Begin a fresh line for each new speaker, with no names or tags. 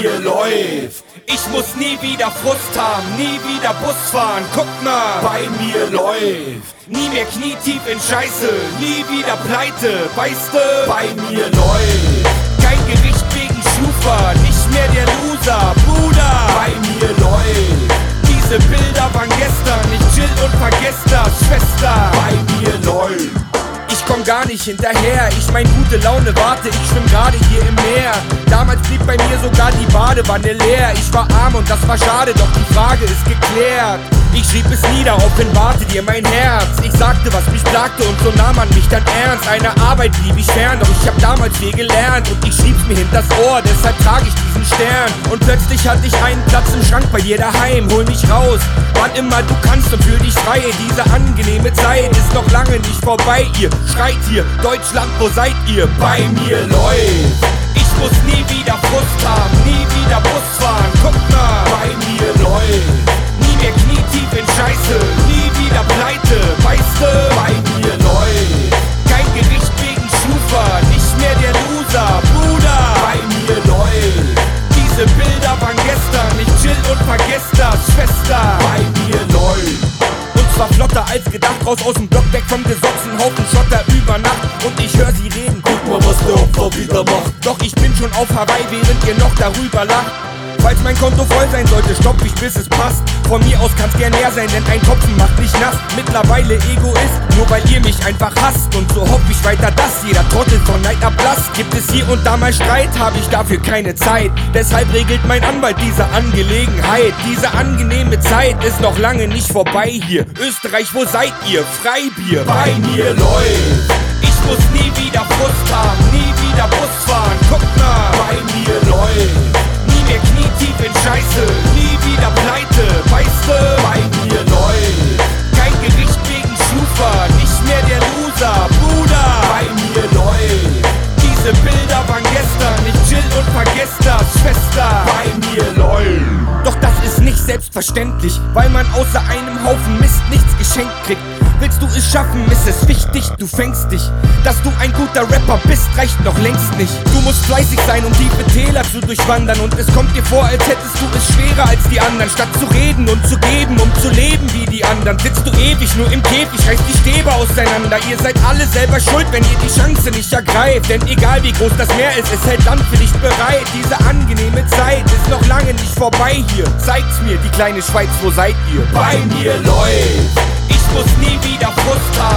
mir läuft.
Ich muss nie wieder Frust haben, nie wieder Bus fahren, guck mal.
Bei mir läuft.
Nie mehr knietief in Scheiße, nie wieder pleite, weißt du?
Bei mir läuft.
Kein Gericht wegen Schufa, nicht mehr der Loser, Bruder.
Bei mir läuft.
Diese Bilder waren gestern, ich chill und vergess das, Schwester.
Bei mir läuft.
Ich komm gar nicht hinterher, ich mein gute Laune warte, ich schwimm gerade hier im Meer. Damals blieb bei mir sogar die Badewanne leer. Ich war arm und das war schade, doch die Frage ist geklärt. Ich schrieb es nieder, warte dir mein Herz. Ich sagte, was mich plagte und so nahm man mich dann ernst. Einer Arbeit blieb ich fern, doch ich hab damals viel gelernt und ich schrieb's mir hinters Ohr, deshalb trage ich diesen Stern. Und plötzlich hatte ich einen Platz im Schrank bei dir daheim, hol mich raus, wann immer du kannst und fühl dich frei. Diese angenehme Zeit ist noch lange nicht vorbei, ihr schreit hier, Deutschland, wo seid ihr?
Bei mir läuft.
Muss nie wieder Frust haben, nie wieder Bus fahren, guck mal.
Bei mir läuft.
Nie mehr knietief in Scheiße, nie wieder pleite, weißt du?
Bei mir läuft.
Kein Gericht wegen Schufa, nicht mehr der Loser, Bruder.
Bei mir läuft.
Diese Bilder waren gestern, ich chill und vergess das, Schwester.
Bei mir läuft.
Zwar flotter als gedacht, raus aus dem Block, weg vom gesotzen Haufen Schotter über Nacht. Und ich hör sie reden,
Guck mal, was der Opfer wieder macht.
Doch ich bin schon auf Hawaii, während ihr noch darüber lacht. Falls mein Konto voll sein sollte, stopp ich bis es passt. Von mir aus kann's gern mehr sein, denn ein Tropfen macht nicht nass. Mittlerweile Egoist, nur weil ihr mich einfach hasst. Und so hoff ich weiter, dass jeder Trottel von Neid ablasst. Gibt es hier und da mal Streit, habe ich dafür keine Zeit. Deshalb regelt mein Anwalt diese Angelegenheit. Diese angenehme Zeit ist noch lange nicht vorbei hier. Österreich, wo seid ihr? Freibier.
Bei mir läuft.
Ich muss nie wieder Frust haben, nie wieder Bus selbstverständlich, weil man außer einem Haufen Mist nichts geschenkt kriegt. Willst du es schaffen, ist es wichtig, du fängst dich. Dass du ein guter Rapper bist, reicht noch längst nicht. Du musst fleißig sein, um tiefe Täler zu durchwandern. Und es kommt dir vor, als hättest du es schwerer als die anderen. Statt zu reden und zu geben, um zu leben wie die anderen, sitzt du ewig nur im Käfig, reißt die Stäbe auseinander. Ihr seid alle selber schuld, wenn ihr die Chance nicht ergreift. Denn egal wie groß das Meer ist, es hält Land für dich bereit. Diese angenehme Zeit ist noch nicht vorbei hier. Zeigt's mir, die kleine Schweiz, wo seid ihr?
Bei mir läuft.
Ich muss nie wieder Frust haben,